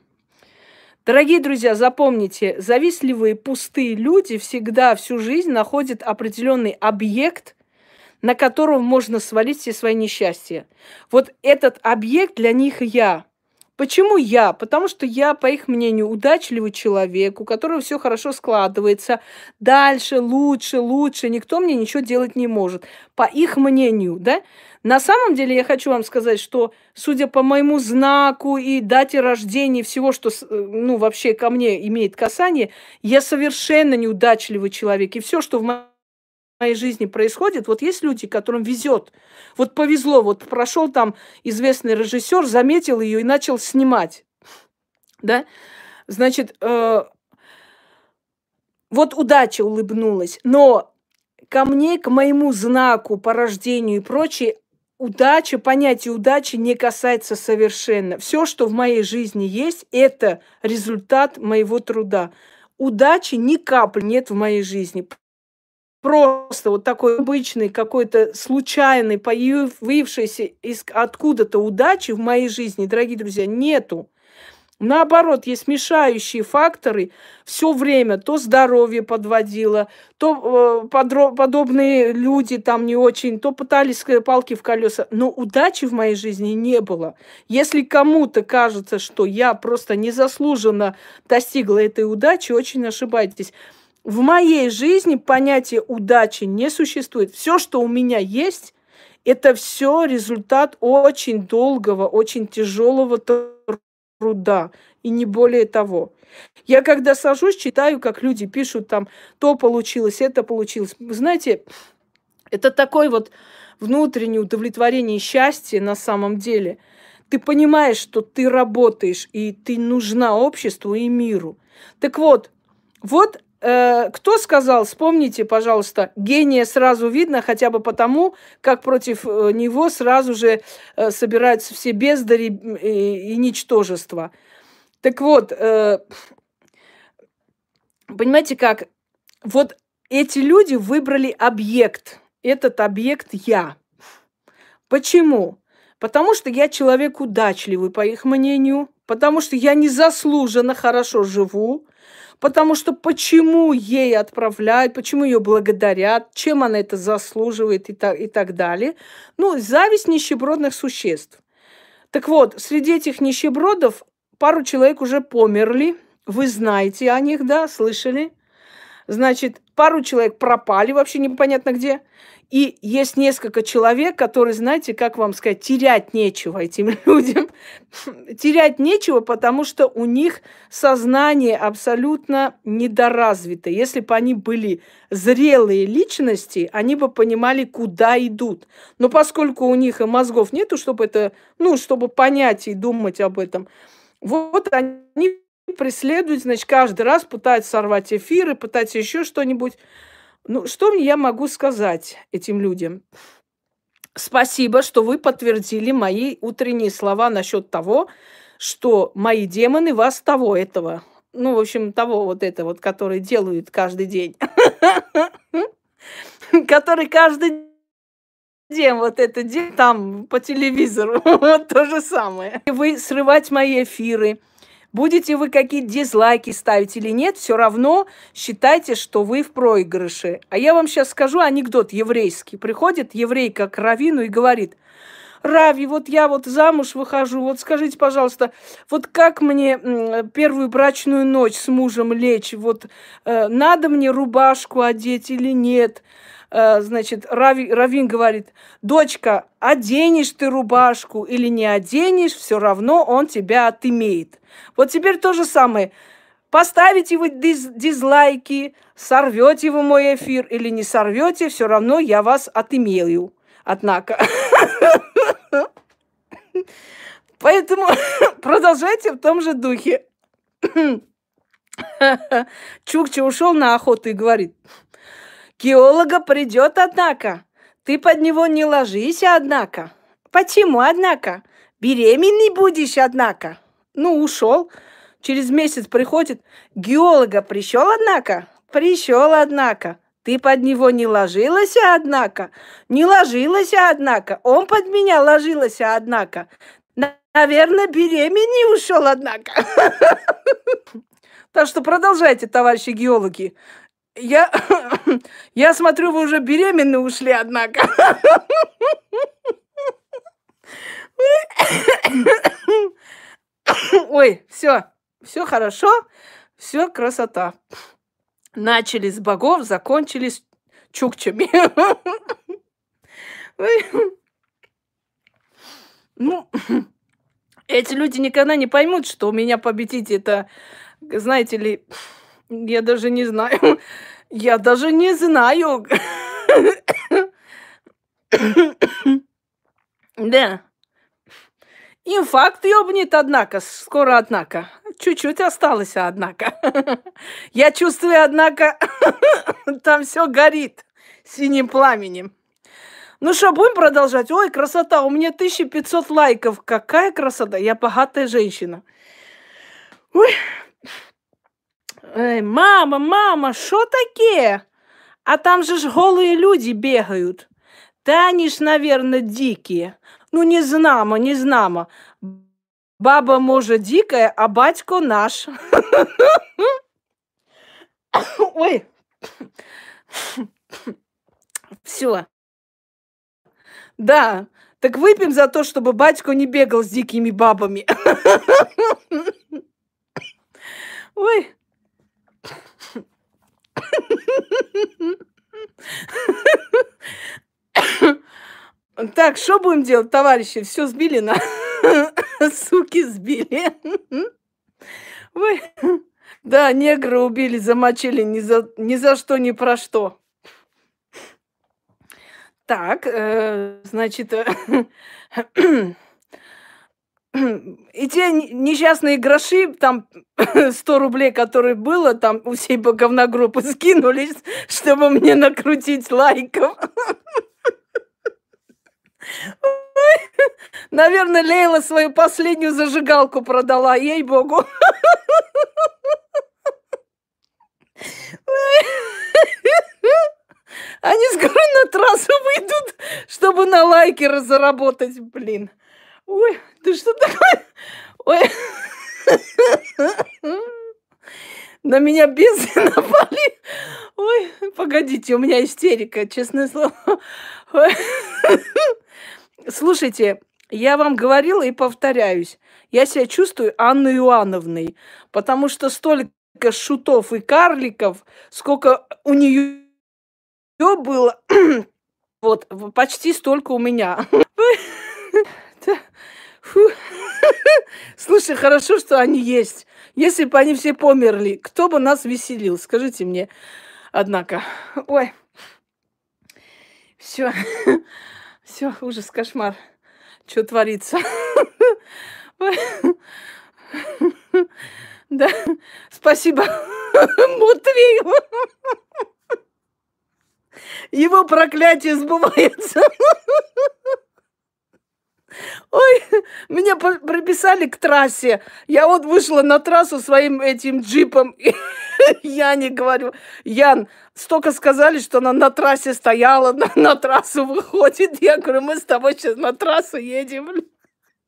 Дорогие друзья, запомните, завистливые пустые люди всегда всю жизнь находят определенный объект, на котором можно свалить все свои несчастья. Вот этот объект для них я. Почему я? Потому что я, по их мнению, удачливый человек, у которого все хорошо складывается. Дальше, лучше, лучше. Никто мне ничего делать не может. По их мнению, да? На самом деле я хочу вам сказать, что судя по моему знаку и дате рождения, всего, что э, ну, вообще ко мне имеет касание, я совершенно неудачливый человек. И все, что в моей жизни происходит, вот есть люди, которым везет. Вот повезло, вот прошел там известный режиссер, заметил ее и начал снимать. Да? Значит, э, вот удача улыбнулась, но ко мне, к моему знаку по рождению и прочее, удача, понятие удачи не касается совершенно. Все, что в моей жизни есть, это результат моего труда. Удачи ни капли нет в моей жизни. Просто вот такой обычный, какой-то случайный, появившийся из откуда-то удачи в моей жизни, дорогие друзья, нету. Наоборот, есть мешающие факторы. Все время то здоровье подводило, то э, подро- подобные люди там не очень, то пытались палки в колеса. Но удачи в моей жизни не было. Если кому-то кажется, что я просто незаслуженно достигла этой удачи, очень ошибаетесь. В моей жизни понятие удачи не существует. Все, что у меня есть, это все результат очень долгого, очень тяжелого труда, и не более того. Я когда сажусь, читаю, как люди пишут там, то получилось, это получилось. Вы знаете, это такое вот внутреннее удовлетворение и счастье на самом деле. Ты понимаешь, что ты работаешь, и ты нужна обществу и миру. Так вот, вот э, кто сказал, вспомните, пожалуйста, гения сразу видно хотя бы потому, как против э, него сразу же э, собираются все бездари и, и ничтожества. Так вот, понимаете как, вот эти люди выбрали объект. Этот объект я. Почему? Потому что я человек удачливый, по их мнению. Потому что я незаслуженно хорошо живу. Потому что почему ей отправляют, почему ее благодарят, чем она это заслуживает и так, и так далее. Ну, зависть нищебродных существ. Так вот, среди этих нищебродов пару человек уже померли. Вы знаете о них, да, слышали? Значит, пару человек пропали вообще непонятно где. И есть несколько человек, которые, знаете, как вам сказать, терять нечего этим людям. терять нечего, потому что у них сознание абсолютно недоразвито. Если бы они были зрелые личности, они бы понимали, куда идут. Но поскольку у них и мозгов нету, чтобы это, ну, чтобы понять и думать об этом, вот они преследуют, значит, каждый раз пытаются сорвать эфиры, пытаются еще что-нибудь. Ну, что я могу сказать этим людям? Спасибо, что вы подтвердили мои утренние слова насчет того, что мои демоны вас того, этого, ну, в общем, того вот это вот, который делают каждый день. Который каждый день вот это день там по телевизору. Вот то же самое. Вы срывать мои эфиры, Будете вы какие-то дизлайки ставить или нет, все равно считайте, что вы в проигрыше. А я вам сейчас скажу анекдот еврейский. Приходит еврейка к Равину и говорит, Рави, вот я вот замуж выхожу, вот скажите, пожалуйста, вот как мне первую брачную ночь с мужем лечь, вот э, надо мне рубашку одеть или нет? Э, значит, Рави, Равин говорит, дочка, оденешь ты рубашку или не оденешь, все равно он тебя отымеет. Вот теперь то же самое. Поставите вы диз, дизлайки, сорвете вы мой эфир или не сорвете, все равно я вас отымею. Однако. Поэтому продолжайте в том же духе. Чукча ушел на охоту и говорит, Геолога придет, однако. Ты под него не ложись, однако. Почему, однако? Беременный будешь, однако. Ну, ушел. Через месяц приходит. Геолога пришел, однако? Пришел, однако. Ты под него не ложилась, однако? Не ложилась, однако. Он под меня ложилась, однако. Наверное, беременный ушел, однако. Так что продолжайте, товарищи геологи. Я, я смотрю, вы уже беременны ушли, однако. Ой, все, все хорошо, все красота. Начали с богов, закончили с чукчами. Ну, эти люди никогда не поймут, что у меня победить это, знаете ли, я даже не знаю. Я даже не знаю. Да. Инфаркт ёбнет, однако. Скоро, однако. Чуть-чуть осталось, однако. Я чувствую, однако, там все горит синим пламенем. Ну что, будем продолжать? Ой, красота, у меня 1500 лайков. Какая красота, я богатая женщина. Ой. Эй, мама, мама, что таке? А там же ж голые люди бегают. Да они ж, наверное, дикие. Ну, не знамо, не знамо. Баба, может, дикая, а батько наш. Ой. Все. Да, так выпьем за то, чтобы батько не бегал с дикими бабами. Ой. Так, что будем делать, товарищи? Все сбили на... Суки сбили. Ой. Да, негры убили, замочили ни за, ни за что, ни про что. Так, э, значит, э, и те несчастные гроши, там 100 рублей, которые было, там у всей говногруппы скинулись, чтобы мне накрутить лайков. Наверное, Лейла свою последнюю зажигалку продала, ей-богу. Они скоро на трассу выйдут, чтобы на лайки заработать, блин. Ой, ты что такое? Ой. На меня бесы напали. Ой, погодите, у меня истерика, честное слово. Ой. Слушайте, я вам говорила и повторяюсь. Я себя чувствую Анной Иоанновной, потому что столько шутов и карликов, сколько у нее было, вот, почти столько у меня. Слушай, хорошо, что они есть. Если бы они все померли, кто бы нас веселил? Скажите мне, однако. Ой. Все. Все, ужас, кошмар. Что творится? Да, спасибо Матвею. Его проклятие сбывается. Ой, меня прописали к трассе. Я вот вышла на трассу своим этим джипом. Я не говорю, Ян, столько сказали, что она на трассе стояла, на, на трассу выходит. Я говорю, мы с тобой сейчас на трассу едем.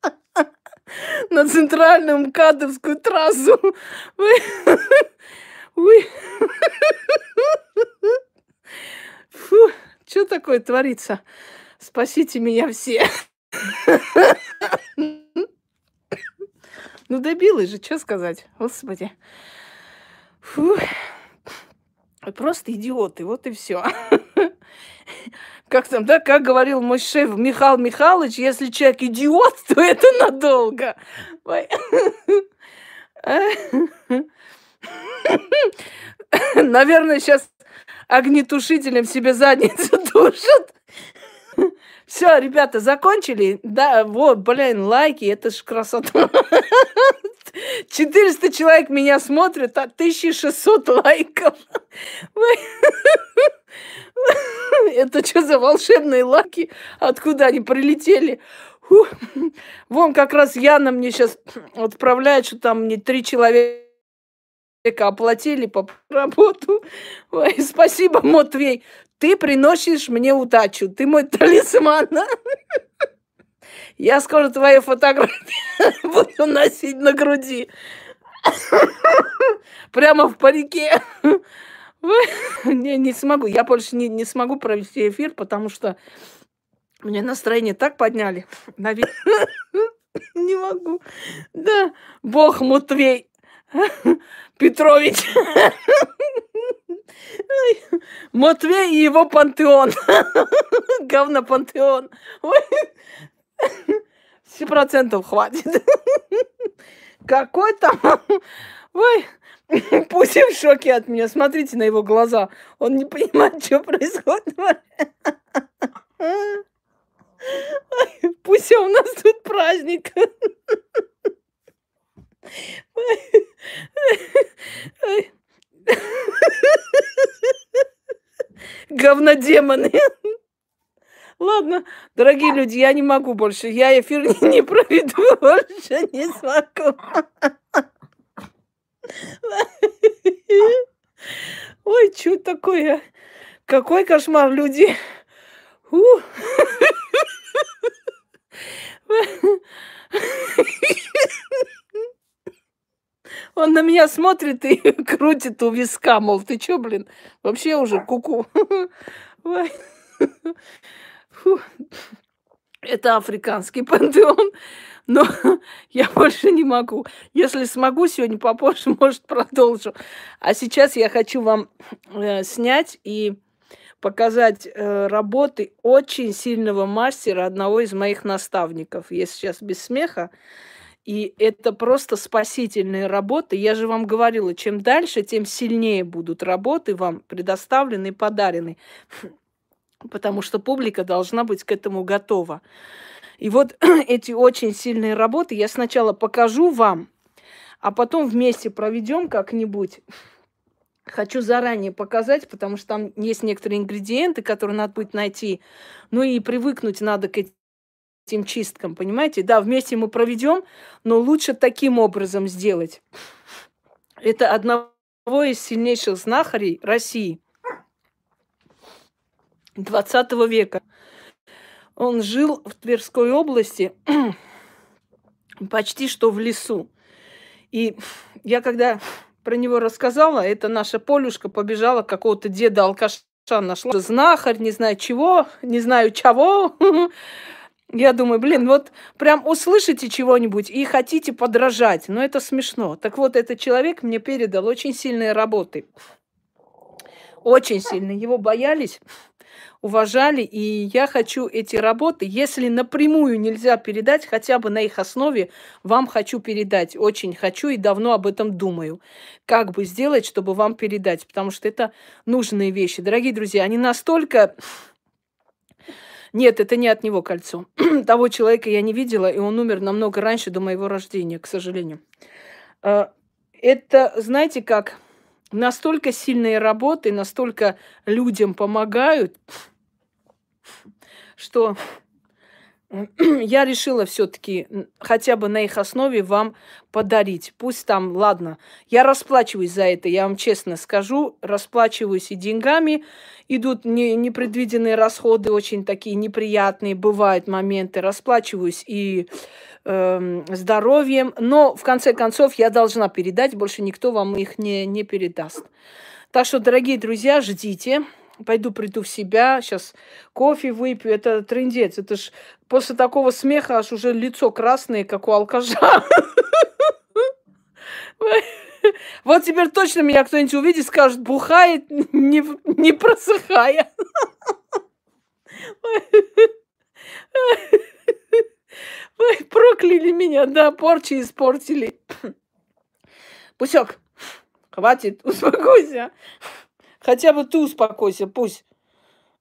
На центральную МКАДовскую трассу. Ой. Фу, что такое творится? Спасите меня все. Ну, добилась же, что сказать? Господи. Фу. Просто идиоты, вот и все. Как там, да, как говорил мой шеф Михаил Михайлович, если человек идиот, то это надолго. Наверное, сейчас огнетушителем себе задницу тушат. Все, ребята, закончили? Да, вот, блин, лайки, это ж красота. 400 человек меня смотрят, а 1600 лайков. Это что за волшебные лайки? Откуда они прилетели? Вон как раз Яна мне сейчас отправляет, что там мне три человека оплатили по работу. Ой, спасибо, Матвей. Ты приносишь мне удачу. Ты мой талисман. Я скоро твои фотографии буду носить на груди. Прямо в парике. Не, не смогу. Я больше не, не смогу провести эфир, потому что мне настроение так подняли. Наверное. Не могу. Да, Бог Мутвей Петрович. Матвей и его пантеон. Говно пантеон. Все процентов хватит. Какой там... Ой, пусть в шоке от меня. Смотрите на его глаза. Он не понимает, что происходит. Пусть у нас тут праздник. Говнодемоны. Ладно, дорогие люди, я не могу больше. Я эфир не проведу больше, не смогу. Ой, что такое? Какой кошмар, люди. Он на меня смотрит и крутит у виска, мол, ты чё, блин, вообще уже куку. Это африканский пантеон, но я больше не могу. Если смогу сегодня попозже, может, продолжу. А сейчас я хочу вам э, снять и показать э, работы очень сильного мастера, одного из моих наставников. Если сейчас без смеха, и это просто спасительные работы. Я же вам говорила, чем дальше, тем сильнее будут работы вам предоставлены и подарены. Потому что публика должна быть к этому готова. И вот эти очень сильные работы я сначала покажу вам, а потом вместе проведем как-нибудь. Хочу заранее показать, потому что там есть некоторые ингредиенты, которые надо будет найти. Ну и привыкнуть надо к этим чисткам, понимаете? Да, вместе мы проведем, но лучше таким образом сделать. Это одного из сильнейших знахарей России 20 века. Он жил в Тверской области, почти что в лесу. И я когда про него рассказала, это наша Полюшка побежала какого-то деда алкаша нашла. Знахарь, не знаю чего, не знаю чего. Я думаю, блин, вот прям услышите чего-нибудь и хотите подражать. Но это смешно. Так вот, этот человек мне передал очень сильные работы. Очень сильно. Его боялись уважали. И я хочу эти работы, если напрямую нельзя передать, хотя бы на их основе, вам хочу передать. Очень хочу и давно об этом думаю. Как бы сделать, чтобы вам передать. Потому что это нужные вещи. Дорогие друзья, они настолько... Нет, это не от него кольцо. Того человека я не видела, и он умер намного раньше до моего рождения, к сожалению. А, это, знаете, как настолько сильные работы, настолько людям помогают, что я решила все-таки хотя бы на их основе вам подарить. Пусть там, ладно, я расплачиваюсь за это, я вам честно скажу, расплачиваюсь и деньгами, идут не, непредвиденные расходы, очень такие неприятные, бывают моменты, расплачиваюсь и э, здоровьем, но в конце концов я должна передать, больше никто вам их не, не передаст. Так что, дорогие друзья, ждите пойду приду в себя, сейчас кофе выпью. Это трендец. Это ж после такого смеха аж уже лицо красное, как у алкаша. Вот теперь точно меня кто-нибудь увидит, скажет, бухает, не, не просыхая. Ой, прокляли меня, да, порчи испортили. Пусек, хватит, успокойся. Хотя бы ты успокойся, пусть.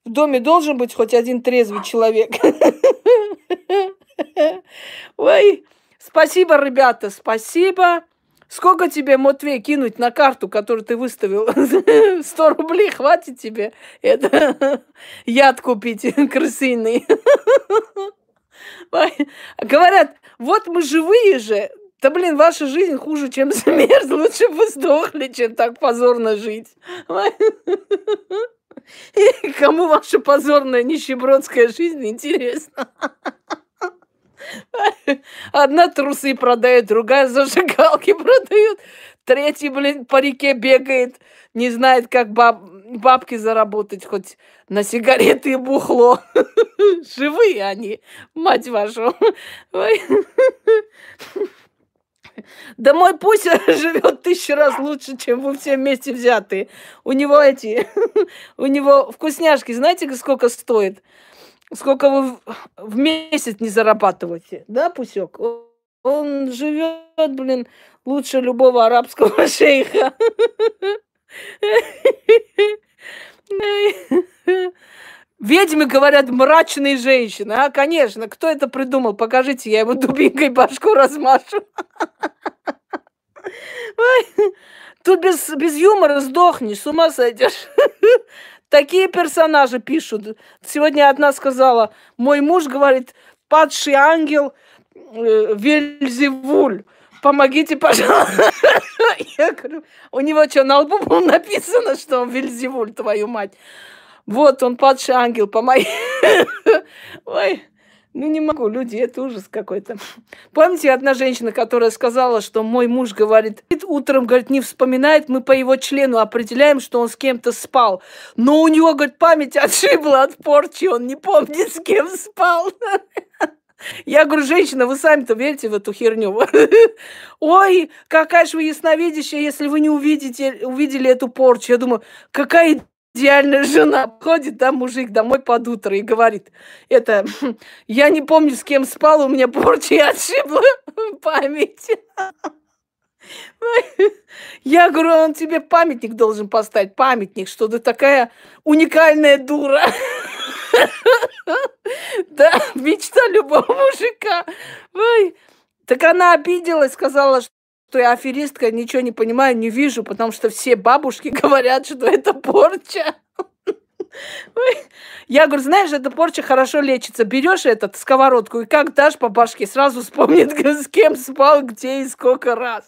В доме должен быть хоть один трезвый человек. Ой, спасибо, ребята, спасибо. Сколько тебе, Матвей, кинуть на карту, которую ты выставил? Сто рублей хватит тебе? Это яд купить крысиный. Говорят, вот мы живые же, да блин, ваша жизнь хуже, чем смерть. Лучше бы сдохли, чем так позорно жить. И кому ваша позорная нищебродская жизнь интересна? Одна трусы продает, другая зажигалки продает, третий, блин, по реке бегает, не знает, как баб, бабки заработать хоть на сигареты и бухло. Живые они, мать вашу. Да мой пусть живет тысячу раз лучше, чем вы все вместе взятые. У него эти, у него вкусняшки, знаете, сколько стоит? Сколько вы в месяц не зарабатываете, да, Пусек? Он живет, блин, лучше любого арабского шейха. Ведьмы, говорят, мрачные женщины. А, конечно, кто это придумал? Покажите, я ему дубинкой башку размашу. Тут без, без юмора сдохнешь, с ума сойдешь. Такие персонажи пишут. Сегодня одна сказала, мой муж говорит, падший ангел э, Вельзевуль. Помогите, пожалуйста. Я говорю, у него что, на лбу было написано, что он Вельзевуль, твою мать? Вот он, падший ангел, помоги. Ой, ну не могу, люди, это ужас какой-то. Помните, одна женщина, которая сказала, что мой муж говорит, утром, говорит, не вспоминает, мы по его члену определяем, что он с кем-то спал. Но у него, говорит, память отшибла от порчи, он не помнит, с кем спал. Я говорю, женщина, вы сами-то верите в эту херню? Ой, какая же вы ясновидящая, если вы не увидите, увидели эту порчу. Я думаю, какая идеальная жена. Ходит, да, мужик домой под утро и говорит, это, я не помню, с кем спал, у меня порча отшибла память. Я говорю, он тебе памятник должен поставить, памятник, что ты такая уникальная дура. Да, мечта любого мужика. Так она обиделась, сказала, что я аферистка, ничего не понимаю, не вижу, потому что все бабушки говорят, что это порча. Я говорю, знаешь, эта порча хорошо лечится. Берешь этот сковородку и как дашь по башке, сразу вспомнит, с кем спал, где и сколько раз.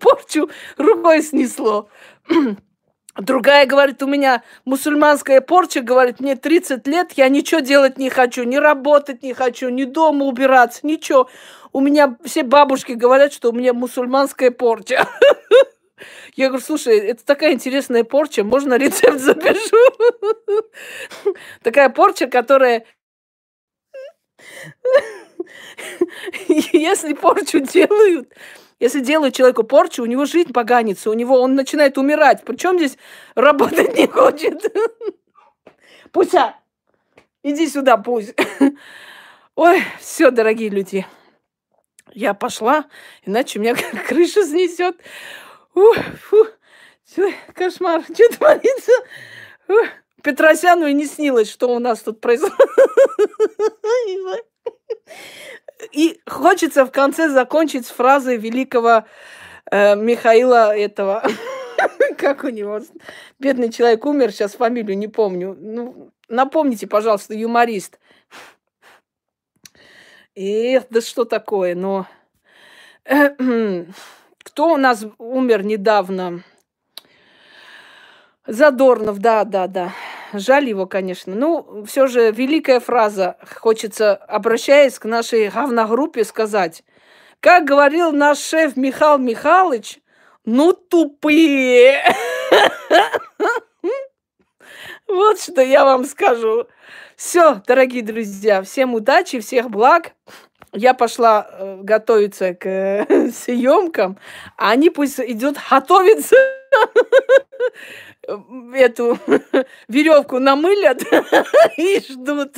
Порчу рукой снесло. Другая говорит, у меня мусульманская порча, говорит, мне 30 лет, я ничего делать не хочу, не работать не хочу, ни дома убираться, ничего. У меня все бабушки говорят, что у меня мусульманская порча. Я говорю, слушай, это такая интересная порча, можно рецепт запишу? Такая порча, которая... Если порчу делают, если делают человеку порчу, у него жизнь поганится, у него он начинает умирать. Причем здесь работать не хочет. Пуся, иди сюда, пусть. Ой, все, дорогие люди. Я пошла, иначе меня крыша снесет. Ух, все, кошмар, что творится? Ух, Петросяну и не снилось, что у нас тут происходит. И хочется в конце закончить с фразой великого э, Михаила этого. как у него? Бедный человек умер, сейчас фамилию не помню. Ну, напомните, пожалуйста, юморист. Эх, да что такое, но... Кто у нас умер недавно? Задорнов, да, да, да. Жаль его, конечно. Ну, все же великая фраза. Хочется, обращаясь к нашей говногруппе, сказать. Как говорил наш шеф Михаил Михайлович, ну тупые. Вот что я вам скажу. Все, дорогие друзья, всем удачи, всех благ. Я пошла э, готовиться к э, съемкам, а они пусть идут готовиться эту веревку намылят и ждут.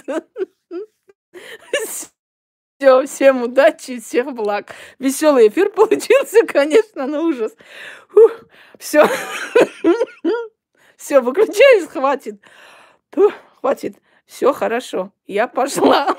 Все, всем удачи, всех благ. Веселый эфир получился, конечно, но ужас. все. Все, выключаюсь, хватит. хватит. Все хорошо. Я пошла.